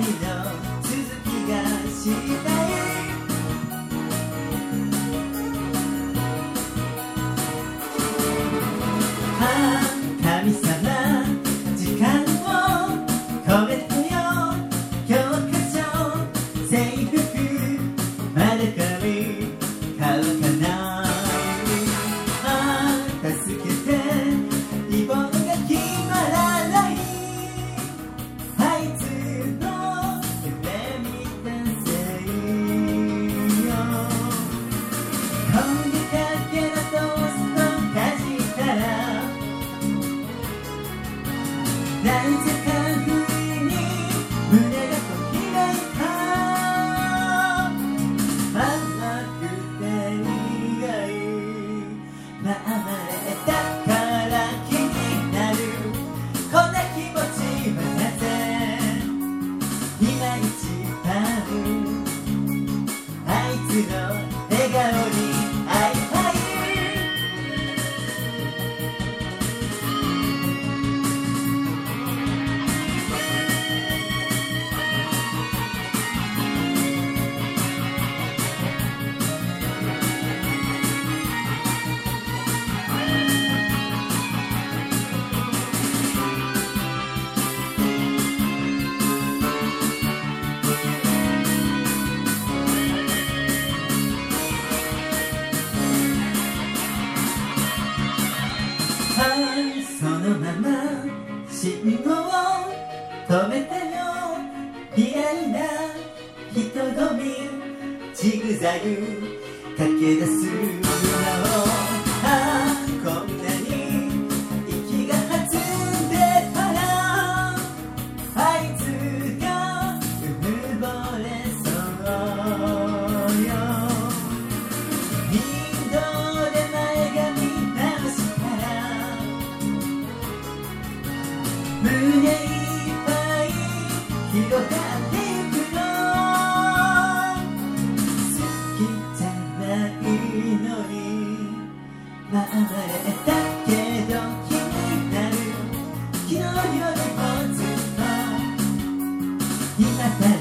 りの続きが知たい神様時間を止めて Make な人混みジグザグ駆け出す女をああこんなに息が弾んでたらあいつがうぬぼれそうよインドで前髪直したら胸いっぱい広がって y la